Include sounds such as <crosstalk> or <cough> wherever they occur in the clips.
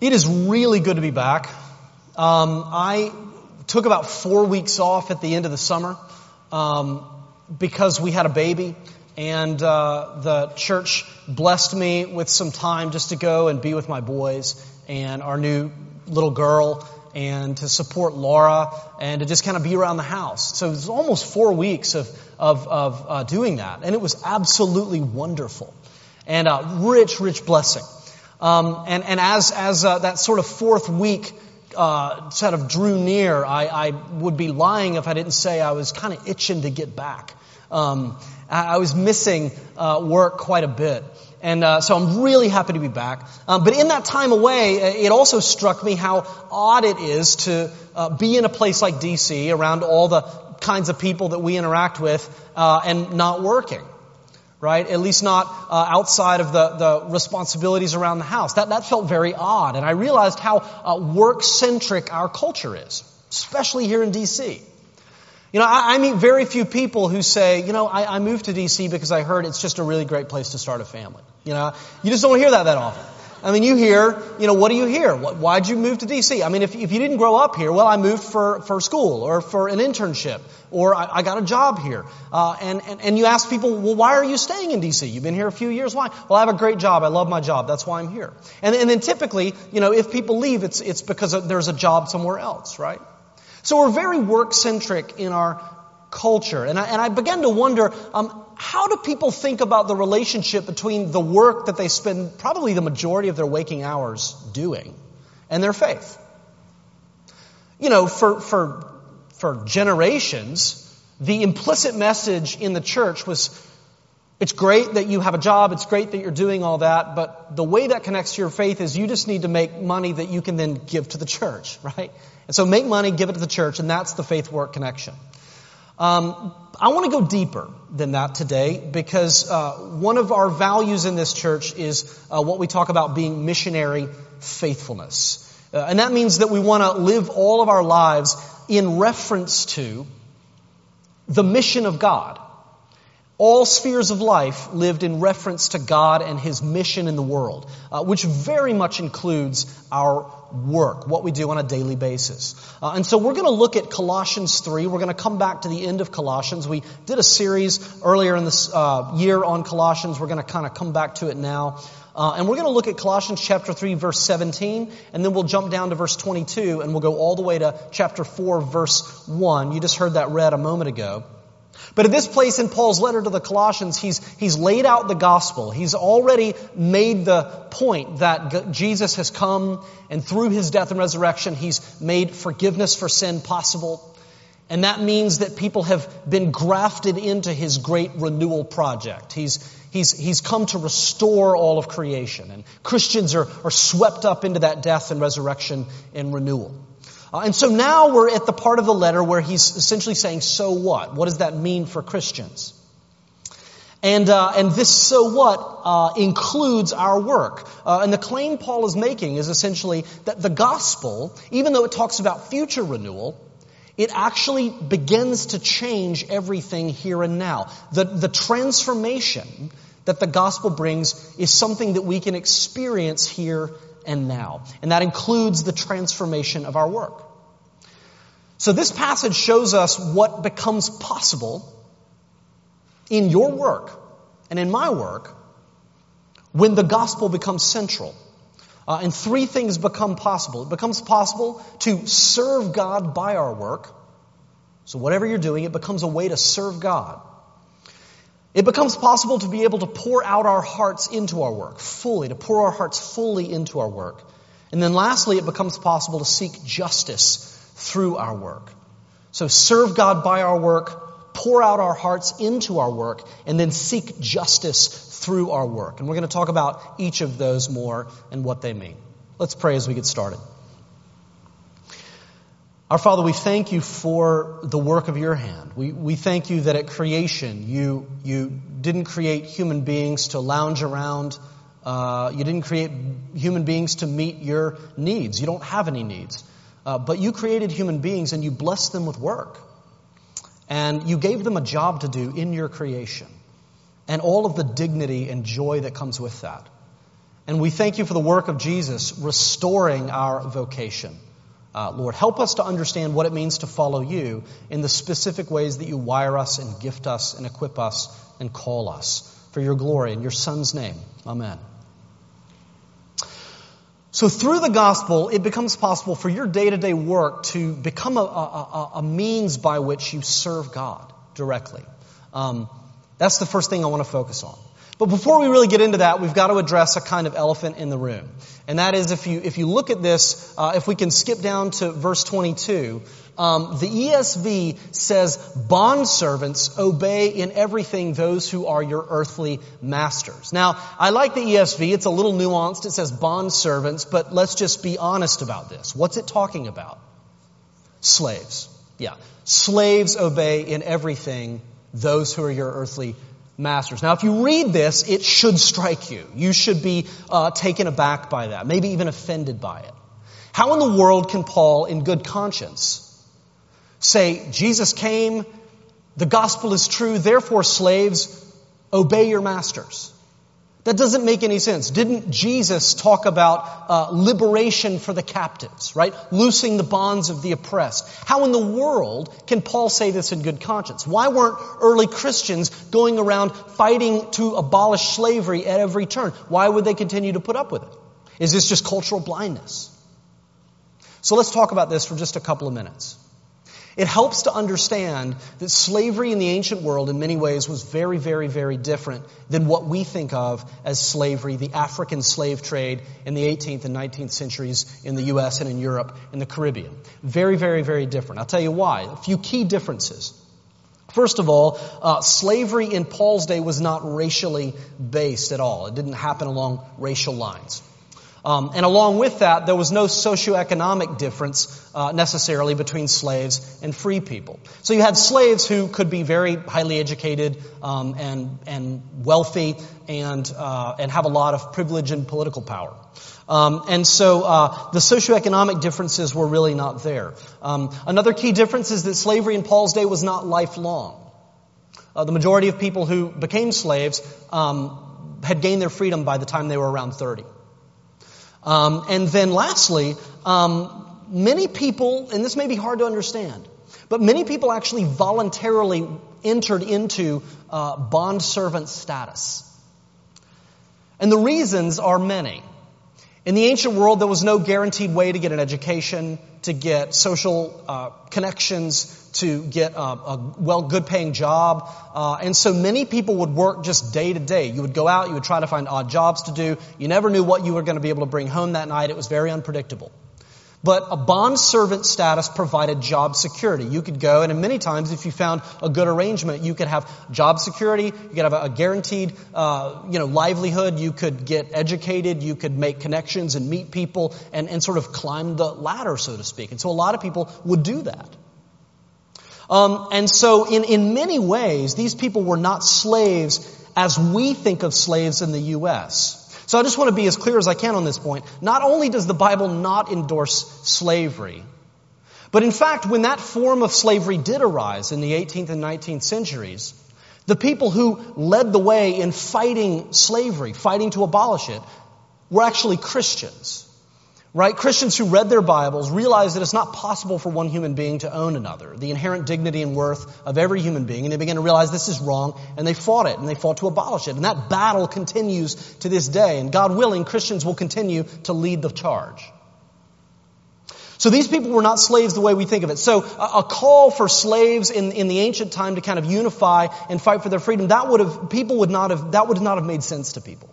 It is really good to be back. Um, I took about four weeks off at the end of the summer um, because we had a baby, and uh, the church blessed me with some time just to go and be with my boys and our new little girl and to support Laura and to just kind of be around the house. So it was almost four weeks of, of, of uh, doing that, and it was absolutely wonderful and a rich, rich blessing. Um, and, and as, as uh, that sort of fourth week uh, sort of drew near, I, I, would be lying if I didn't say I was kind of itching to get back. Um, I, I, was missing uh, work quite a bit. And uh, so I'm really happy to be back. Um, but in that time away, uh, it also struck me how odd it is to uh, be in a place like DC around all the kinds of people that we interact with and not working right? At least not uh, outside of the, the responsibilities around the house. That, that felt very odd. And I realized how uh, work centric our culture is, especially here in D.C. You know, I, I, meet very few people who say, you know, I, I moved to D.C. because I heard it's just a really great place to start a family. You know, you just don't hear that that often. I mean, you hear, you know, what do you hear? Why'd you move to DC? I mean, if, if you didn't grow up here, well, I moved for, for school or for an internship or I, I got a job here. Uh, and, and, and you ask people, well, why are you staying in DC? You've been here a few years. Why? Well, I have a great job. I love my job. That's why I'm here. And, and then typically, you know, if people leave, it's, it's because there's a job somewhere else, right? So we're very work centric in our culture. And I, and I began to wonder, um, how do people think about the relationship between the work that they spend probably the majority of their waking hours doing and their faith? You know, for, for, for generations, the implicit message in the church was it's great that you have a job, it's great that you're doing all that, but the way that connects to your faith is you just need to make money that you can then give to the church, <laughs> right? And so make money, give it to the church, and that's the faith work connection. Um, I want to go deeper than that today because uh, one of our values in this church is uh, what we talk about being missionary faithfulness. Uh, and that means that we want to live all of our lives in reference to the mission of God. All spheres of life lived in reference to God and His mission in the world, uh, which very much includes our work, what we do on a daily basis. Uh, and so we're going to look at Colossians 3. We're going to come back to the end of Colossians. We did a series earlier in this uh, year on Colossians. We're going to kind of come back to it now. Uh, and we're going to look at Colossians chapter 3 verse 17, and then we'll jump down to verse 22, and we'll go all the way to chapter 4 verse 1. You just heard that read a moment ago. But at this place in Paul's letter to the Colossians, he's, he's laid out the gospel. He's already made the point that Jesus has come and through his death and resurrection, he's made forgiveness for sin possible. And that means that people have been grafted into his great renewal project. He's, he's, he's come to restore all of creation. And Christians are, are swept up into that death and resurrection and renewal. Uh, and so now we're at the part of the letter where he's essentially saying, so what? What does that mean for Christians? And, uh, and this so what uh, includes our work. Uh, and the claim Paul is making is essentially that the gospel, even though it talks about future renewal, it actually begins to change everything here and now. The, the transformation that the gospel brings is something that we can experience here and now. And that includes the transformation of our work. So this passage shows us what becomes possible in your work and in my work when the gospel becomes central. Uh, and three things become possible. It becomes possible to serve God by our work. So whatever you're doing, it becomes a way to serve God. It becomes possible to be able to pour out our hearts into our work fully, to pour our hearts fully into our work. And then lastly, it becomes possible to seek justice through our work. So serve God by our work, pour out our hearts into our work, and then seek justice through our work. And we're going to talk about each of those more and what they mean. Let's pray as we get started. Our Father, we thank you for the work of your hand. We, we thank you that at creation you, you didn't create human beings to lounge around. Uh, you didn't create human beings to meet your needs. You don't have any needs. Uh, but you created human beings and you blessed them with work. And you gave them a job to do in your creation. And all of the dignity and joy that comes with that. And we thank you for the work of Jesus restoring our vocation. Uh, Lord, help us to understand what it means to follow you in the specific ways that you wire us and gift us and equip us and call us for your glory. In your Son's name, amen. So through the gospel, it becomes possible for your day-to-day work to become a, a, a means by which you serve God directly. Um, that's the first thing I want to focus on. But before we really get into that, we've got to address a kind of elephant in the room. And that is if you, if you look at this, uh, if we can skip down to verse 22, um, the ESV says, bondservants obey in everything those who are your earthly masters. Now, I like the ESV. It's a little nuanced. It says bondservants, but let's just be honest about this. What's it talking about? Slaves. Yeah. Slaves obey in everything those who are your earthly masters. Now, if you read this, it should strike you. You should be uh, taken aback by that, maybe even offended by it. How in the world can Paul, in good conscience, say, Jesus came, the gospel is true, therefore, slaves, obey your masters? That doesn't make any sense. Didn't Jesus talk about uh, liberation for the captives, right? Loosing the bonds of the oppressed. How in the world can Paul say this in good conscience? Why weren't early Christians going around fighting to abolish slavery at every turn? Why would they continue to put up with it? Is this just cultural blindness? So let's talk about this for just a couple of minutes. It helps to understand that slavery in the ancient world in many ways was very, very, very different than what we think of as slavery, the African slave trade in the 18th and 19th centuries in the U.S. and in Europe and the Caribbean. Very, very, very different. I'll tell you why. A few key differences. First of all, uh, slavery in Paul's day was not racially based at all. It didn't happen along racial lines. Um, and along with that, there was no socioeconomic difference uh, necessarily between slaves and free people. So you had slaves who could be very highly educated um, and and wealthy and uh, and have a lot of privilege and political power. Um, and so uh, the socioeconomic differences were really not there. Um, another key difference is that slavery in Paul's day was not lifelong. Uh, the majority of people who became slaves um, had gained their freedom by the time they were around 30. Um, and then lastly, um, many people, and this may be hard to understand, but many people actually voluntarily entered into uh, bond servant status. And the reasons are many. In the ancient world, there was no guaranteed way to get an education, to get social uh, connections, to get a, a well, good paying job. Uh, and so many people would work just day to day. You would go out, you would try to find odd jobs to do. You never knew what you were going to be able to bring home that night. It was very unpredictable. But a bond servant status provided job security. You could go, and many times, if you found a good arrangement, you could have job security. You could have a guaranteed, uh, you know, livelihood. You could get educated. You could make connections and meet people, and, and sort of climb the ladder, so to speak. And so, a lot of people would do that. Um, and so, in in many ways, these people were not slaves as we think of slaves in the U.S. So I just want to be as clear as I can on this point. Not only does the Bible not endorse slavery, but in fact, when that form of slavery did arise in the 18th and 19th centuries, the people who led the way in fighting slavery, fighting to abolish it, were actually Christians. Right? Christians who read their Bibles realized that it's not possible for one human being to own another, the inherent dignity and worth of every human being, and they began to realize this is wrong, and they fought it, and they fought to abolish it. And that battle continues to this day, and God willing, Christians will continue to lead the charge. So these people were not slaves the way we think of it. So a, call for slaves in, in the ancient time to kind of unify and fight for their freedom, that would have, people would not have, that would not have made sense to people.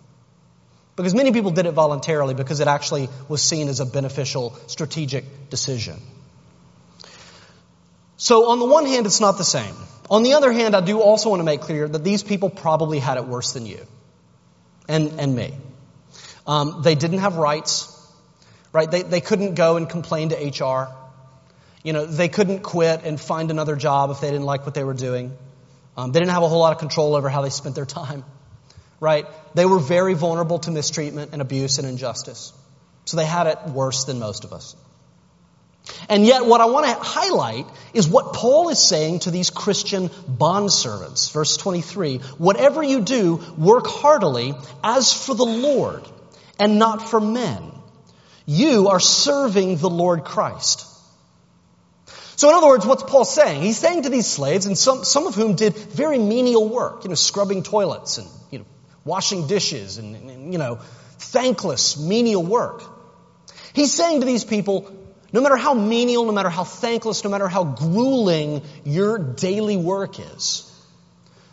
Because many people did it voluntarily because it actually was seen as a beneficial strategic decision. So on the one hand, it's not the same. On the other hand, I do also want to make clear that these people probably had it worse than you and, and me. Um, they didn't have rights, right? They, they couldn't go and complain to HR. You know, they couldn't quit and find another job if they didn't like what they were doing. Um, they didn't have a whole lot of control over how they spent their time right? They were very vulnerable to mistreatment and abuse and injustice. So they had it worse than most of us. And yet what I want to highlight is what Paul is saying to these Christian bondservants. Verse 23, whatever you do, work heartily as for the Lord and not for men. You are serving the Lord Christ. So in other words, what's Paul saying? He's saying to these slaves, and some, some of whom did very menial work, you know, scrubbing toilets and, you know, washing dishes and, and you know, thankless, menial work. He's saying to these people, no matter how menial, no matter how thankless, no matter how grueling your daily work is,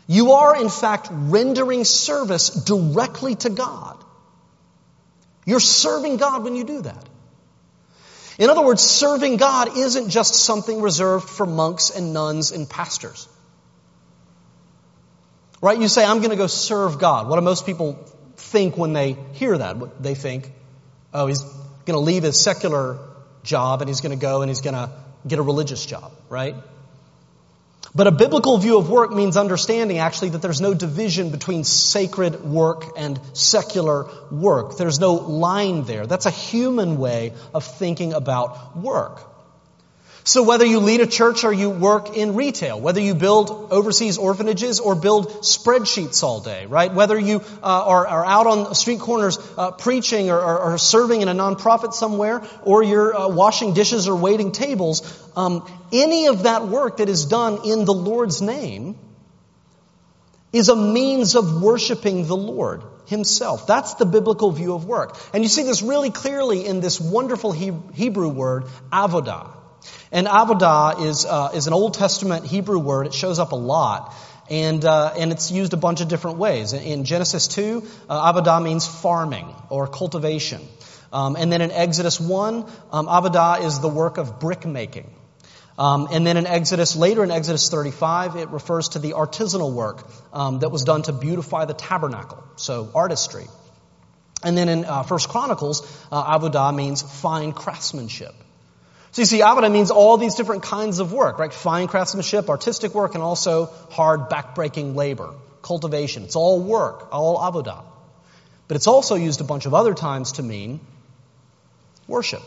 you are in fact rendering service directly to God. You're serving God when you do that. In other words, serving God isn't just something reserved for monks and nuns and pastors. Right? You say, I'm going to go serve God. What do most people think when they hear that? They think, oh, he's going to leave his secular job and he's going to go and he's going to get a religious job, right? But a biblical view of work means understanding actually that there's no division between sacred work and secular work. There's no line there. That's a human way of thinking about work. So whether you lead a church or you work in retail, whether you build overseas orphanages or build spreadsheets all day, right? Whether you uh, are, are, out on street corners uh, preaching or, or, or, serving in a nonprofit somewhere, or you're uh, washing dishes or waiting tables, um, any of that work that is done in the Lord's name is a means of worshiping the Lord himself. That's the biblical view of work. And you see this really clearly in this wonderful Hebrew word, avodah. And avodah is, uh, is an Old Testament Hebrew word. It shows up a lot. And, uh, and it's used a bunch of different ways. In Genesis 2, uh, avodah means farming or cultivation. Um, and then in Exodus 1, um, avodah is the work of brick making. Um, and then in Exodus, later in Exodus 35, it refers to the artisanal work um, that was done to beautify the tabernacle, so artistry. And then in uh, First Chronicles, uh, avodah means fine craftsmanship. So you see, avodah means all these different kinds of work, right? Fine craftsmanship, artistic work, and also hard, backbreaking labor, cultivation. It's all work, all avodah. But it's also used a bunch of other times to mean worship.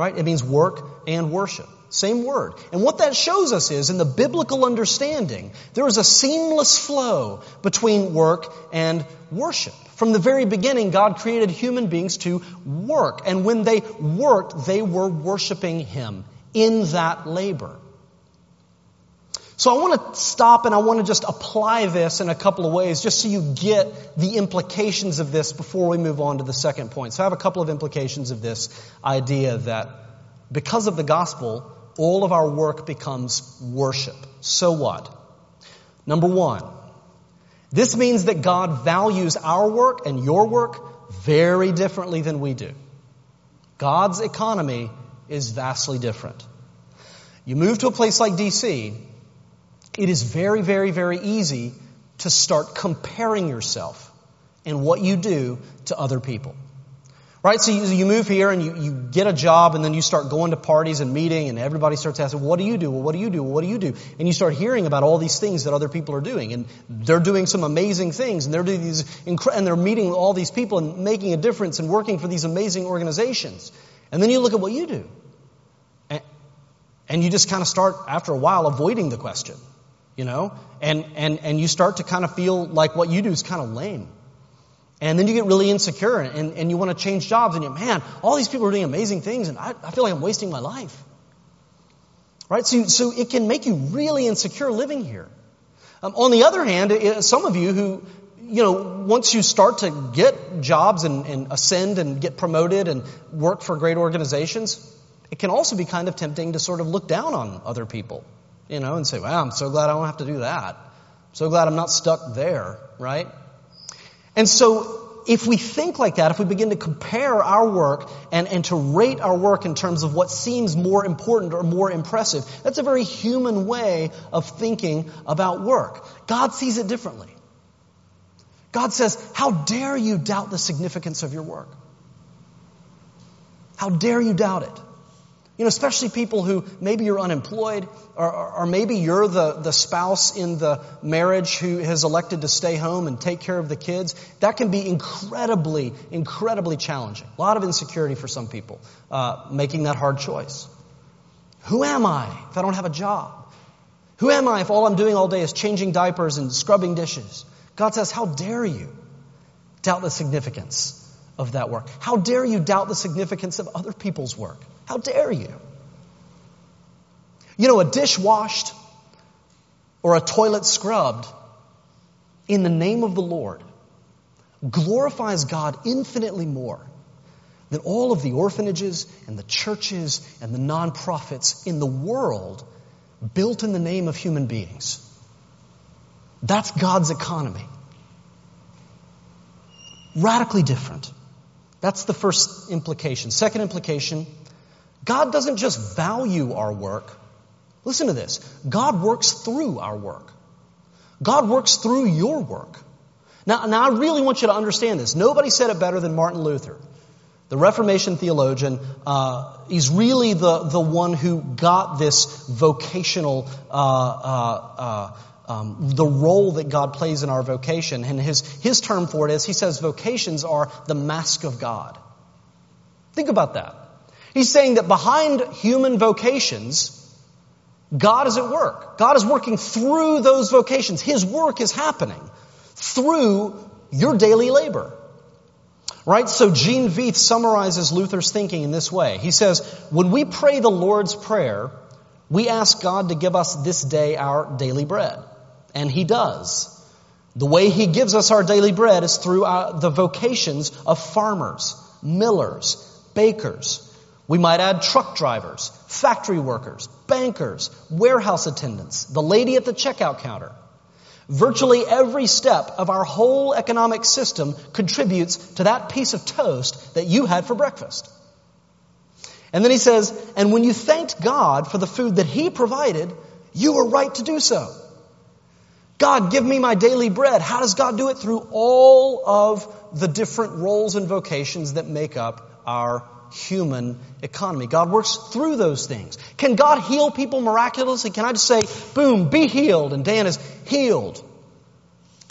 Right? It means work and worship. Same word. And what that shows us is, in the biblical understanding, there is a seamless flow between work and worship. From the very beginning, God created human beings to work. And when they worked, they were worshiping Him in that labor. So I want to stop and I want to just apply this in a couple of ways just so you get the implications of this before we move on to the second point. So I have a couple of implications of this idea that because of the gospel, all of our work becomes worship. So what? Number one, this means that God values our work and your work very differently than we do. God's economy is vastly different. You move to a place like DC, it is very, very, very easy to start comparing yourself and what you do to other people. Right? So you, you move here and you, you get a job and then you start going to parties and meeting and everybody starts asking, what do you do? Well, what do you do? Well, what do you do? And you start hearing about all these things that other people are doing and they're doing some amazing things and they're doing these, and they're meeting all these people and making a difference and working for these amazing organizations. And then you look at what you do. And, and you just kind of start, after a while, avoiding the question, you know? And, and, and you start to kind of feel like what you do is kind of lame. And then you get really insecure and, and you want to change jobs and you, man, all these people are doing amazing things and I, I feel like I'm wasting my life. Right? So, so it can make you really insecure living here. Um, on the other hand, it, some of you who, you know, once you start to get jobs and, and ascend and get promoted and work for great organizations, it can also be kind of tempting to sort of look down on other people, you know, and say, wow, I'm so glad I don't have to do that. I'm so glad I'm not stuck there, right? And so, if we think like that, if we begin to compare our work and, and to rate our work in terms of what seems more important or more impressive, that's a very human way of thinking about work. God sees it differently. God says, How dare you doubt the significance of your work? How dare you doubt it? You know, especially people who maybe you're unemployed, or, or, maybe you're the, the spouse in the marriage who has elected to stay home and take care of the kids. That can be incredibly, incredibly challenging. A lot of insecurity for some people uh, making that hard choice. Who am I if I don't have a job? Who am I if all I'm doing all day is changing diapers and scrubbing dishes? God says, How dare you doubt the significance of that work? How dare you doubt the significance of other people's work? How dare you? You know, a dish washed or a toilet scrubbed in the name of the Lord glorifies God infinitely more than all of the orphanages and the churches and the nonprofits in the world built in the name of human beings. That's God's economy. Radically different. That's the first implication. Second implication God doesn't just value our work. Listen to this God works through our work. God works through your work. Now, now, I really want you to understand this. Nobody said it better than Martin Luther. The Reformation theologian, uh, he's really the, the one who got this vocational, uh, uh, uh um, the role that God plays in our vocation. And his, his term for it is, he says, vocations are the mask of God. Think about that. He's saying that behind human vocations, God is at work. God is working through those vocations. His work is happening through your daily labor. Right? So Gene Veith summarizes Luther's thinking in this way. He says, when we pray the Lord's Prayer, we ask God to give us this day our daily bread. And He does. The way He gives us our daily bread is through our, the vocations of farmers, millers, bakers. We might add truck drivers, factory workers, bankers, warehouse attendants, the lady at the checkout counter. Virtually every step of our whole economic system contributes to that piece of toast that you had for breakfast. And then he says, and when you thanked God for the food that he provided, you were right to do so. God, give me my daily bread. How does God do it? Through all of the different roles and vocations that make up our human economy. God works through those things. Can God heal people miraculously? Can I just say, boom, be healed, and Dan is healed?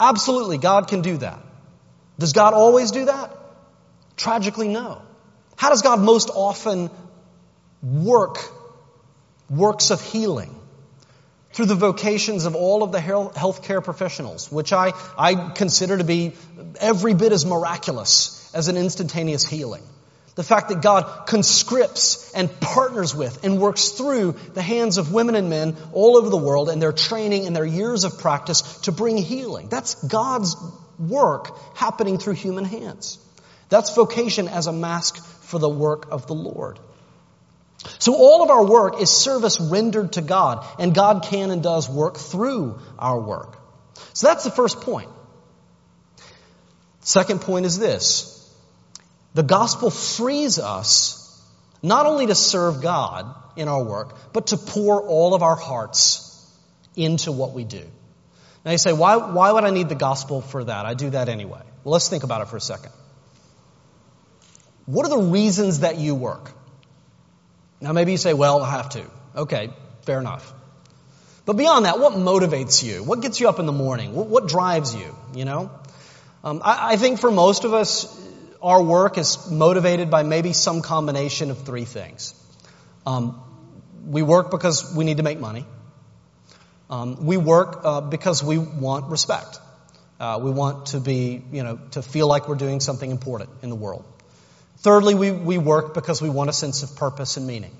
Absolutely, God can do that. Does God always do that? Tragically, no. How does God most often work works of healing? Through the vocations of all of the healthcare professionals, which I, I consider to be every bit as miraculous as an instantaneous healing. The fact that God conscripts and partners with and works through the hands of women and men all over the world and their training and their years of practice to bring healing. That's God's work happening through human hands. That's vocation as a mask for the work of the Lord. So all of our work is service rendered to God, and God can and does work through our work. So that's the first point. Second point is this. The gospel frees us not only to serve God in our work, but to pour all of our hearts into what we do. Now you say, why, why would I need the gospel for that? I do that anyway. Well, let's think about it for a second. What are the reasons that you work? Now, maybe you say, well, I have to. Okay, fair enough. But beyond that, what motivates you? What gets you up in the morning? What, what drives you? You know? Um, I, I think for most of us, our work is motivated by maybe some combination of three things. Um, we work because we need to make money. Um, we work uh, because we want respect. Uh, we want to be, you know, to feel like we're doing something important in the world. Thirdly, we, we work because we want a sense of purpose and meaning.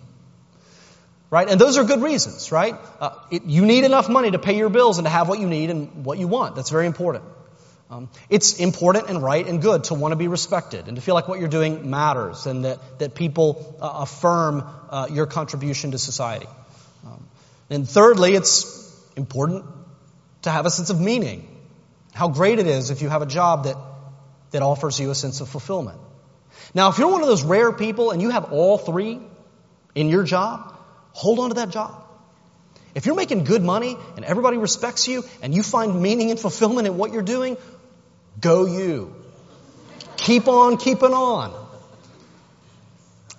Right? And those are good reasons, right? Uh, it, you need enough money to pay your bills and to have what you need and what you want. That's very important. Um, it's important and right and good to want to be respected and to feel like what you're doing matters and that, that people uh, affirm uh, your contribution to society. Um, and thirdly, it's important to have a sense of meaning. How great it is if you have a job that, that offers you a sense of fulfillment. Now, if you're one of those rare people and you have all three in your job, hold on to that job. If you're making good money and everybody respects you and you find meaning and fulfillment in what you're doing, go you. Keep on keeping on.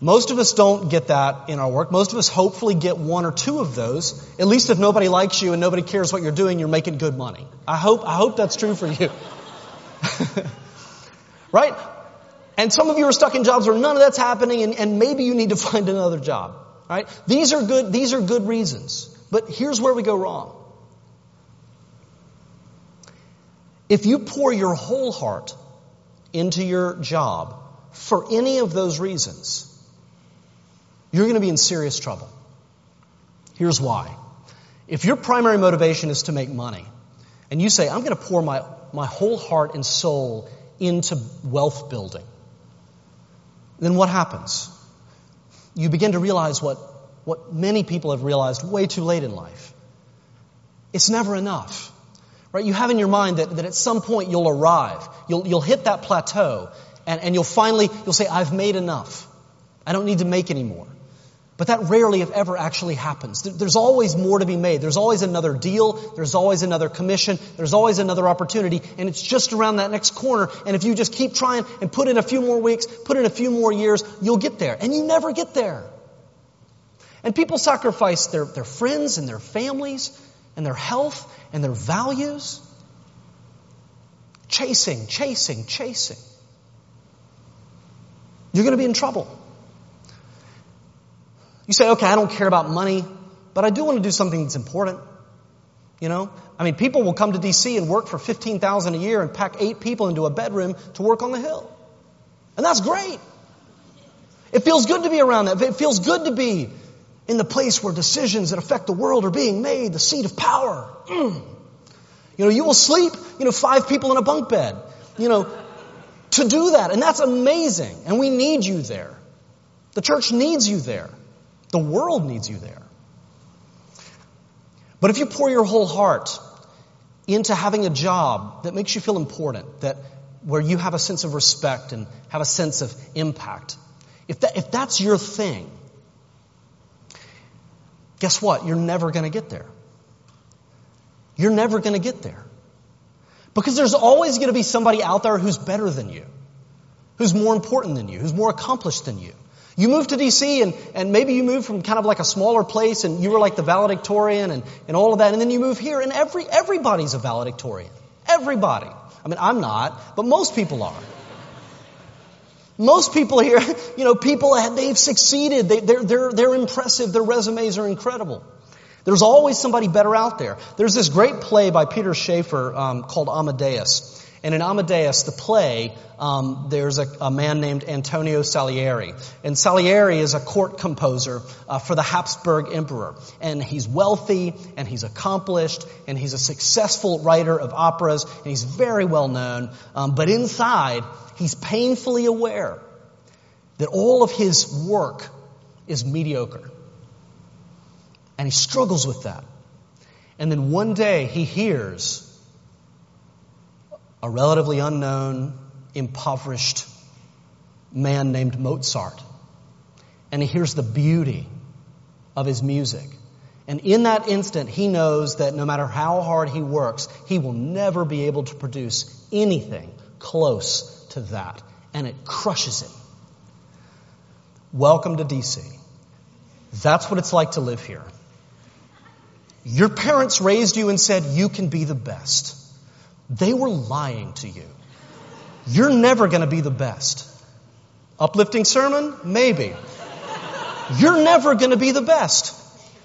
Most of us don't get that in our work. Most of us hopefully get one or two of those. At least if nobody likes you and nobody cares what you're doing, you're making good money. I hope, I hope that's true for you. <laughs> right? And some of you are stuck in jobs where none of that's happening and, and maybe you need to <laughs> find another job. Right? These are good, these are good reasons. But here's where we go wrong. If you pour your whole heart into your job for any of those reasons, you're going to be in serious trouble. Here's why. If your primary motivation is to make money, and you say, I'm going to pour my, my whole heart and soul into wealth building, then what happens? You begin to realize what, what many people have realized way too late in life. It's never enough. Right? You have in your mind that, that at some point you'll arrive. You'll, you'll hit that plateau and, and you'll finally, you'll say, I've made enough. I don't need to make any more. But that rarely, if ever, actually happens. There's always more to be made. There's always another deal. There's always another commission. There's always another opportunity. And it's just around that next corner. And if you just keep trying and put in a few more weeks, put in a few more years, you'll get there. And you never get there. And people sacrifice their, their friends and their families and their health and their values. Chasing, chasing, chasing. You're going to be in trouble. You say, okay, I don't care about money, but I do want to do something that's important. You know? I mean, people will come to DC and work for 15,000 a year and pack eight people into a bedroom to work on the Hill. And that's great. It feels good to be around that. It feels good to be in the place where decisions that affect the world are being made, the seat of power. Mm. You know, you will sleep, you know, five people in a bunk bed, you know, to do that. And that's amazing. And we need you there. The church needs you there. The world needs you there. But if you pour your whole heart into having a job that makes you feel important, that where you have a sense of respect and have a sense of impact, if, that, if that's your thing, guess what? You're never going to get there. You're never going to get there. Because there's always going to be somebody out there who's better than you, who's more important than you, who's more accomplished than you. You moved to DC and, and maybe you moved from kind of like a smaller place and you were like the valedictorian and, and all of that. And then you move here and every, everybody's a valedictorian. Everybody. I mean, I'm not, but most people are. Most people here, <laughs> you know, people, they've succeeded. They, they're, they're, they're impressive. Their resumes are incredible. There's always somebody better out there. There's this great play by Peter Shaffer um, called Amadeus. And in Amadeus, the play, um, there's a, a, man named Antonio Salieri. And Salieri is a court composer uh, for the Habsburg emperor. And he's wealthy, and he's accomplished, and he's a successful writer of operas, and he's very well known. Um, but inside, he's painfully aware that all of his work is mediocre. And he struggles with that. And then one day he hears a relatively unknown, impoverished man named Mozart. And he hears the beauty of his music. And in that instant, he knows that no matter how hard he works, he will never be able to produce anything close to that. And it crushes him. Welcome to DC. That's what it's like to live here. Your parents raised you and said, you can be the best. They were lying to you. You're never going to be the best. Uplifting sermon? Maybe. You're never going to be the best.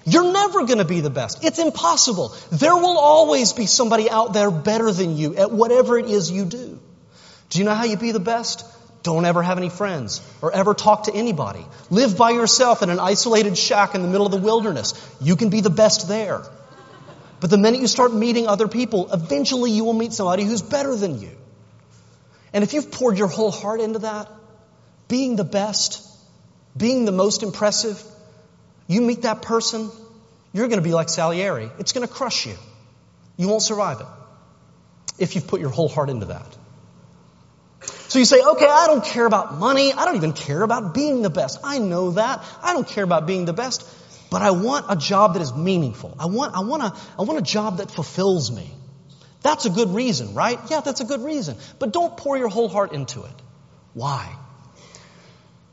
You're never going to be the best. It's impossible. There will always be somebody out there better than you at whatever it is you do. Do you know how you be the best? Don't ever have any friends or ever talk to anybody. Live by yourself in an isolated shack in the middle of the wilderness. You can be the best there. But the minute you start meeting other people, eventually you will meet somebody who's better than you. And if you've poured your whole heart into that, being the best, being the most impressive, you meet that person, you're going to be like Salieri. It's going to crush you. You won't survive it if you've put your whole heart into that. So you say, okay, I don't care about money. I don't even care about being the best. I know that. I don't care about being the best but I want a job that is meaningful. I want, I want a, I want a job that fulfills me. That's a good reason, right? Yeah, that's a good reason. But don't pour your whole heart into it. Why?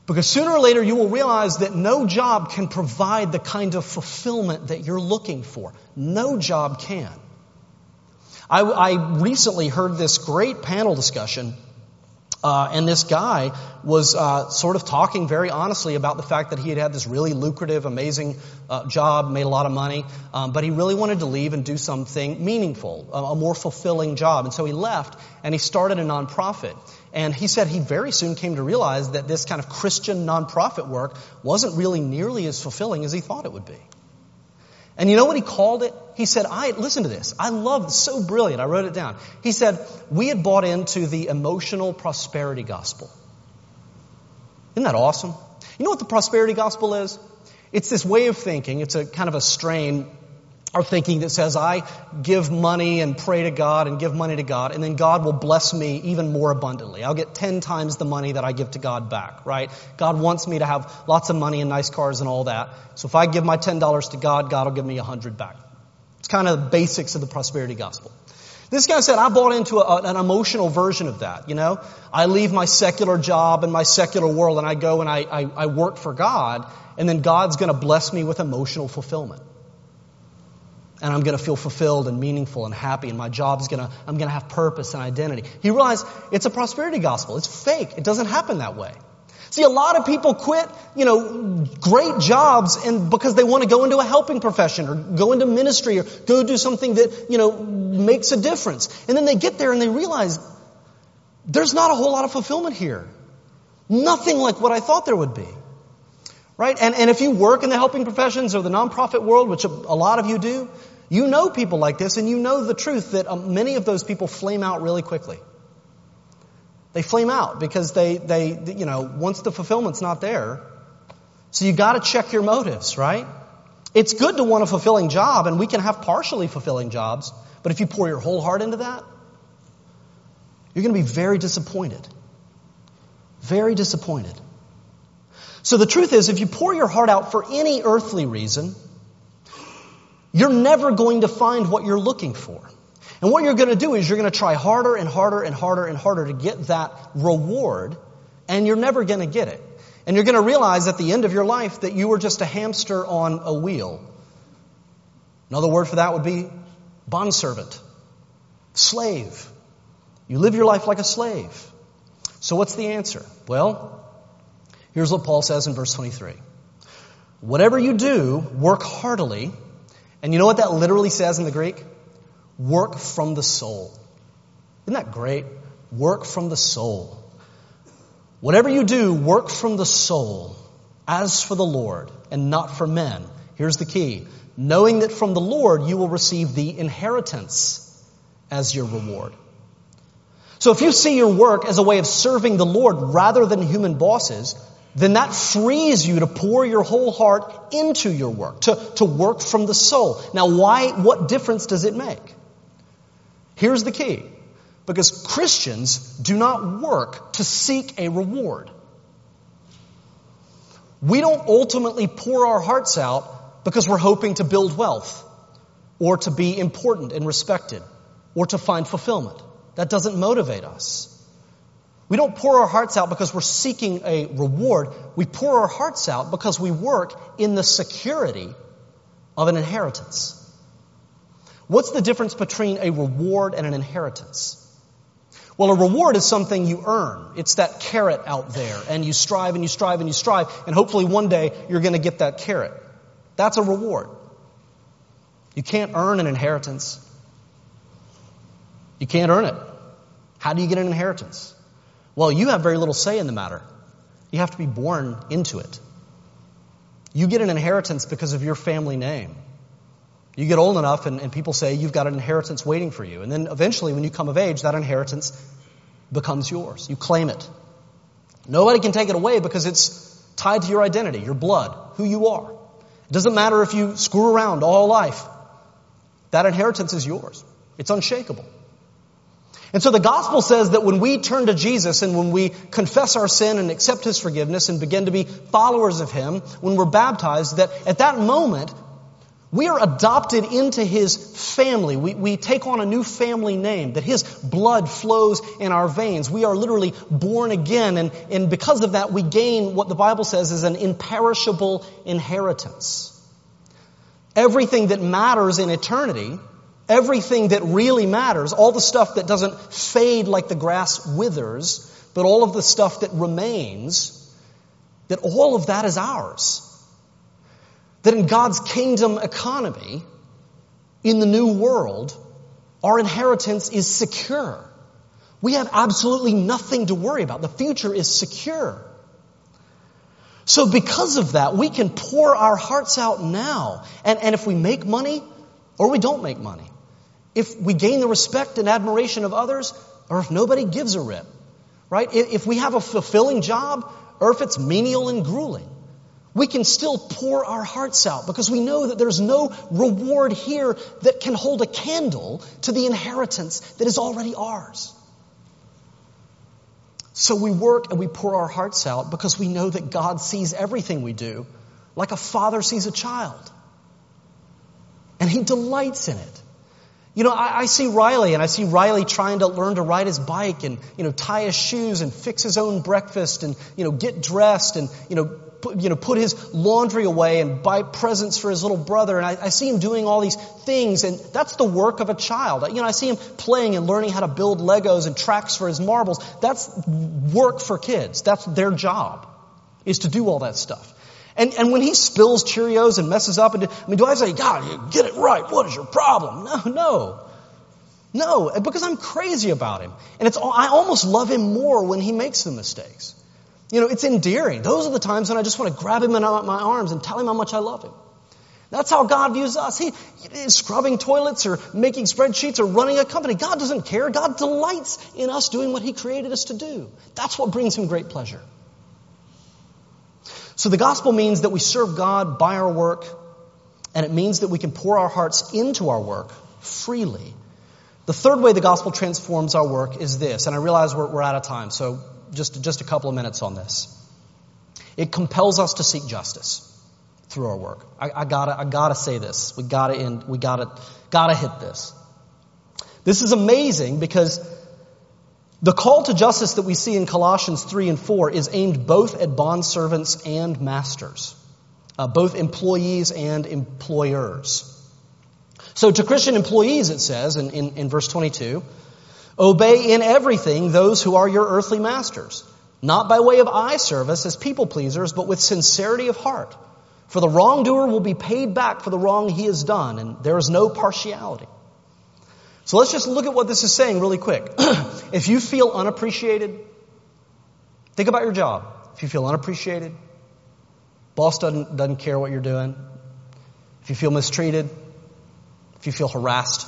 Because sooner or later you will realize that no job can provide the kind of fulfillment that you're looking for. No job can. I, I recently heard this great panel discussion Uh, and this guy was uh, sort of talking very honestly about the fact that he had had this really lucrative, amazing uh, job, made a lot of money, um, but he really wanted to leave and do something meaningful, a, a more fulfilling job. And so he left and he started a nonprofit. And he said he very soon came to realize that this kind of Christian nonprofit work wasn't really nearly as fulfilling as he thought it would be. And you know what he called it? He said, I, listen to this. I love, so brilliant. I wrote it down. He said, we had bought into the emotional prosperity gospel. Isn't that awesome? You know what the prosperity gospel is? It's this way of thinking. It's a kind of a strain our thinking that says, I give money and pray to God and give money to God, and then God will bless me even more abundantly. I'll get 10 times the money that I give to God back, right? God wants me to have lots of money and nice cars and all that. So if I give my $10 to God, God will give me 100 back. It's kind of the basics of the prosperity gospel. This guy said, I bought into a, an emotional version of that, you know? I leave my secular job and my secular world and I go and I, I, I work for God, and then God's gonna bless me with emotional fulfillment and I'm going to feel fulfilled and meaningful and happy and my job is going to, I'm going to have purpose and identity. He realized it's a prosperity gospel. It's fake. It doesn't happen that way. See, a lot of people quit, you know, great jobs and because they want to go into a helping profession or go into ministry or go do something that, you know, makes a difference. And then they get there and they realize there's not a whole lot of fulfillment here. Nothing like what I thought there would be. Right? And, and if you work in the helping professions or the nonprofit world, which a, a lot of you do, you know people like this, and you know the truth that um, many of those people flame out really quickly. They flame out because they, they, you know, once the fulfillment's not there, so you gotta check your motives, right? It's good to want a fulfilling job, and we can have partially fulfilling jobs, but if you pour your whole heart into that, you're gonna be very disappointed. Very disappointed. So the truth is, if you pour your heart out for any earthly reason, you're never going to find what you're looking for. And what you're going to do is you're going to try harder and harder and harder and harder to get that reward, and you're never going to get it. And you're going to realize at the end of your life that you were just a hamster on a wheel. Another word for that would be bondservant, slave. You live your life like a slave. So what's the answer? Well, here's what Paul says in verse 23. Whatever you do, work heartily and you know what that literally says in the Greek? Work from the soul. Isn't that great? Work from the soul. Whatever you do, work from the soul, as for the Lord, and not for men. Here's the key. Knowing that from the Lord you will receive the inheritance as your reward. So if you see your work as a way of serving the Lord rather than human bosses, then that frees you to pour your whole heart into your work, to, to work from the soul. Now, why, what difference does it make? Here's the key. Because Christians do not work to seek a reward. We don't ultimately pour our hearts out because we're hoping to build wealth, or to be important and respected, or to find fulfillment. That doesn't motivate us. We don't pour our hearts out because we're seeking a reward. We pour our hearts out because we work in the security of an inheritance. What's the difference between a reward and an inheritance? Well, a reward is something you earn. It's that carrot out there, and you strive and you strive and you strive, and hopefully one day you're going to get that carrot. That's a reward. You can't earn an inheritance. You can't earn it. How do you get an inheritance? Well, you have very little say in the matter. You have to be born into it. You get an inheritance because of your family name. You get old enough and, and, people say you've got an inheritance waiting for you. And then eventually when you come of age, that inheritance becomes yours. You claim it. Nobody can take it away because it's tied to your identity, your blood, who you are. It doesn't matter if you screw around all life. That inheritance is yours. It's unshakable. And so the gospel says that when we turn to Jesus and when we confess our sin and accept His forgiveness and begin to be followers of Him, when we're baptized, that at that moment, we are adopted into His family. We, we take on a new family name, that His blood flows in our veins. We are literally born again, and, and because of that, we gain what the Bible says is an imperishable inheritance. Everything that matters in eternity Everything that really matters, all the stuff that doesn't fade like the grass withers, but all of the stuff that remains, that all of that is ours. That in God's kingdom economy, in the new world, our inheritance is secure. We have absolutely nothing to worry about. The future is secure. So because of that, we can pour our hearts out now. And, and if we make money or we don't make money, if we gain the respect and admiration of others or if nobody gives a rip, right? If we have a fulfilling job or if it's menial and grueling, we can still pour our hearts out because we know that there's no reward here that can hold a candle to the inheritance that is already ours. So we work and we pour our hearts out because we know that God sees everything we do like a father sees a child. And he delights in it. You know, I, I, see Riley and I see Riley trying to learn to ride his bike and, you know, tie his shoes and fix his own breakfast and, you know, get dressed and, you know, put, you know, put his laundry away and buy presents for his little brother. And I, I see him doing all these things and that's the work of a child. You know, I see him playing and learning how to build Legos and tracks for his marbles. That's work for kids. That's their job is to do all that stuff. And, and when he spills Cheerios and messes up, and, I mean, do I say, God, get it right. What is your problem? No, no. No, because I'm crazy about him. And it's, I almost love him more when he makes the mistakes. You know, it's endearing. Those are the times when I just want to grab him in my arms and tell him how much I love him. That's how God views us. He is scrubbing toilets or making spreadsheets or running a company. God doesn't care. God delights in us doing what He created us to do. That's what brings Him great pleasure. So the gospel means that we serve God by our work, and it means that we can pour our hearts into our work freely. The third way the gospel transforms our work is this, and I realize we're, we're out of time, so just, just a couple of minutes on this. It compels us to seek justice through our work. I, I gotta, I gotta say this. We gotta end, we gotta, gotta hit this. This is amazing because the call to justice that we see in Colossians 3 and 4 is aimed both at bondservants and masters, uh, both employees and employers. So to Christian employees, it says in, in, in verse 22, obey in everything those who are your earthly masters, not by way of eye service as people pleasers, but with sincerity of heart. For the wrongdoer will be paid back for the wrong he has done, and there is no partiality. So let's just look at what this is saying really quick. <clears throat> if you feel unappreciated, think about your job. If you feel unappreciated, boss doesn't, doesn't care what you're doing, if you feel mistreated, if you feel harassed,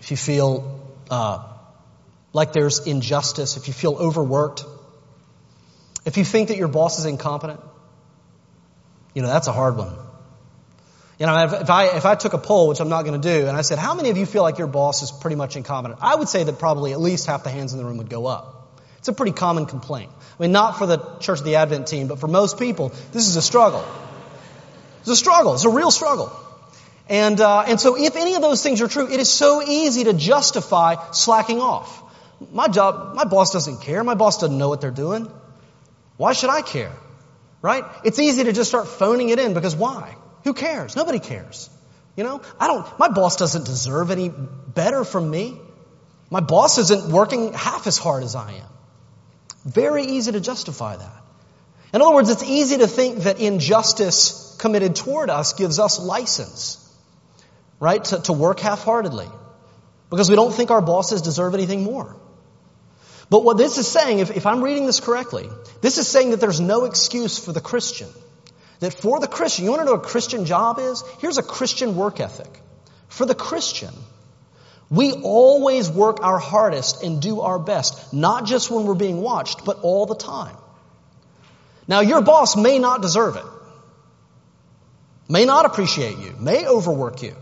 if you feel uh, like there's injustice, if you feel overworked, if you think that your boss is incompetent, you know, that's a hard one. You know, if, I, if I took a poll, which I'm not going to do, and I said, how many of you feel like your boss is pretty much incompetent? I would say that probably at least half the hands in the room would go up. It's a pretty common complaint. I mean, not for the Church of the Advent team, but for most people, this is a struggle. It's a struggle. It's a real struggle. And, uh, and so if any of those things are true, it is so easy to justify slacking off. My job, my boss doesn't care. My boss doesn't know what they're doing. Why should I care? Right? It's easy to just start phoning it in because why? Who cares? Nobody cares. You know, I don't, my boss doesn't deserve any better from me. My boss isn't working half as hard as I am. Very easy to justify that. In other words, it's easy to think that injustice committed toward us gives us license, right, to, to work half-heartedly. Because we don't think our bosses deserve anything more. But what this is saying, if, if I'm reading this correctly, this is saying that there's no excuse for the Christian that for the Christian, you want to know what a Christian job is? Here's a Christian work ethic. For the Christian, we always work our hardest and do our best, not just when we're being watched, but all the time. Now, your boss may not deserve it, may not appreciate you, may overwork you,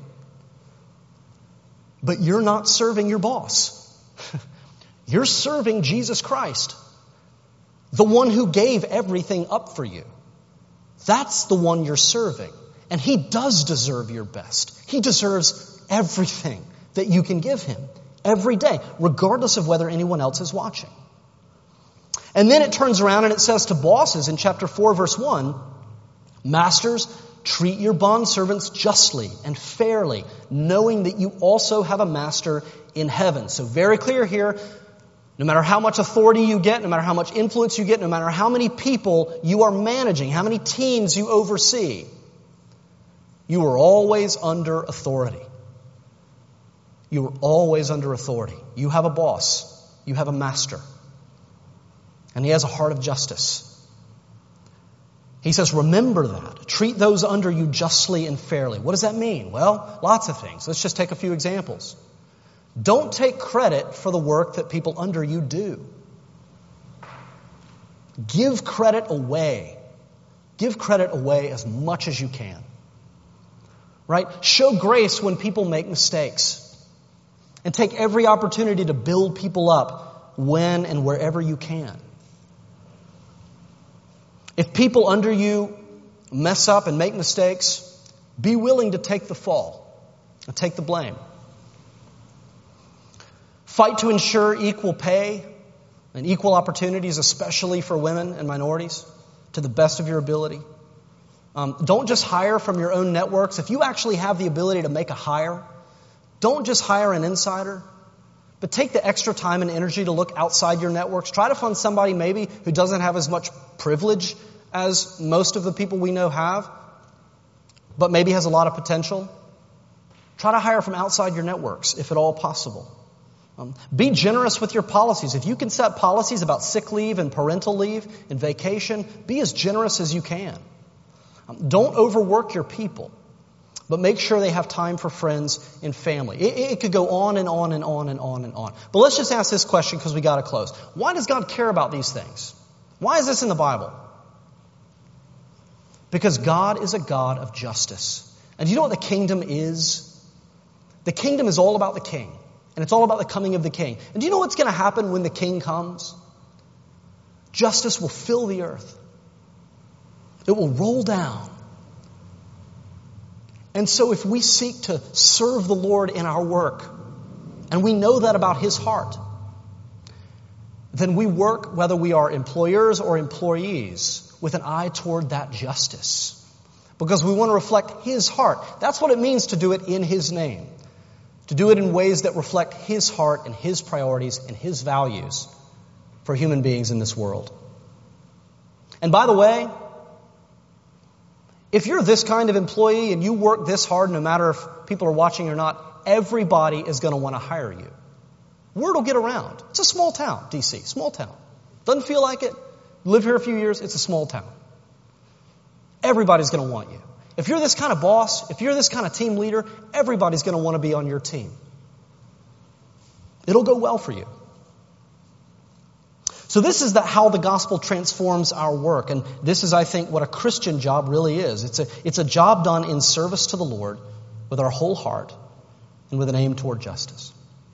but you're not serving your boss. <laughs> you're serving Jesus Christ, the one who gave everything up for you. That's the one you're serving. And he does deserve your best. He deserves everything that you can give him every day, regardless of whether anyone else is watching. And then it turns around and it says to bosses in chapter 4, verse 1 Masters, treat your bondservants justly and fairly, knowing that you also have a master in heaven. So, very clear here No matter how much authority you get, no matter how much influence you get, no matter how many people you are managing, how many teams you oversee, you are always under authority. You are always under authority. You have a boss. You have a master. And he has a heart of justice. He says, remember that. Treat those under you justly and fairly. What does that mean? Well, lots of things. Let's just take a few examples. Don't take credit for the work that people under you do. Give credit away. Give credit away as much as you can. Right? Show grace when people make mistakes. And take every opportunity to build people up when and wherever you can. If people under you mess up and make mistakes, be willing to take the fall and take the blame. Fight to ensure equal pay and equal opportunities, especially for women and minorities, to the best of your ability. Um, don't just hire from your own networks. If you actually have the ability to make a hire, don't just hire an insider, but take the extra time and energy to look outside your networks. Try to find somebody maybe who doesn't have as much privilege as most of the people we know have, but maybe has a lot of potential. Try to hire from outside your networks if at all possible. Um, be generous with your policies. If you can set policies about sick leave and parental leave and vacation, be as generous as you can. Um, don't overwork your people, but make sure they have time for friends and family. It, it could go on and on and on and on and on. But let's just ask this question because we got to close. Why does God care about these things? Why is this in the Bible? Because God is a God of justice. And do you know what the kingdom is? The kingdom is all about the king. And it's all about the coming of the king. And do you know what's going to happen when the king comes? Justice will fill the earth. It will roll down. And so if we seek to serve the Lord in our work, and we know that about his heart, then we work, whether we are employers or employees, with an eye toward that justice. Because we want to reflect his heart. That's what it means to do it in his name to do it in ways that reflect His heart and His priorities and His values for human beings in this world. And by the way, if you're this kind of employee and you work this hard, no matter if people are watching or not, everybody is going to want to hire you. Word will get around. It's a small town, DC, small town. Doesn't feel like it. Live here a few years, it's a small town. Everybody's going to want you. If you're this kind of boss, if you're this kind of team leader, everybody's going to want to be on your team. It'll go well for you. So this is the, how the gospel transforms our work. And this is, I think, what a Christian job really is. It's a, it's a job done in service to the Lord with our whole heart and with an aim toward justice.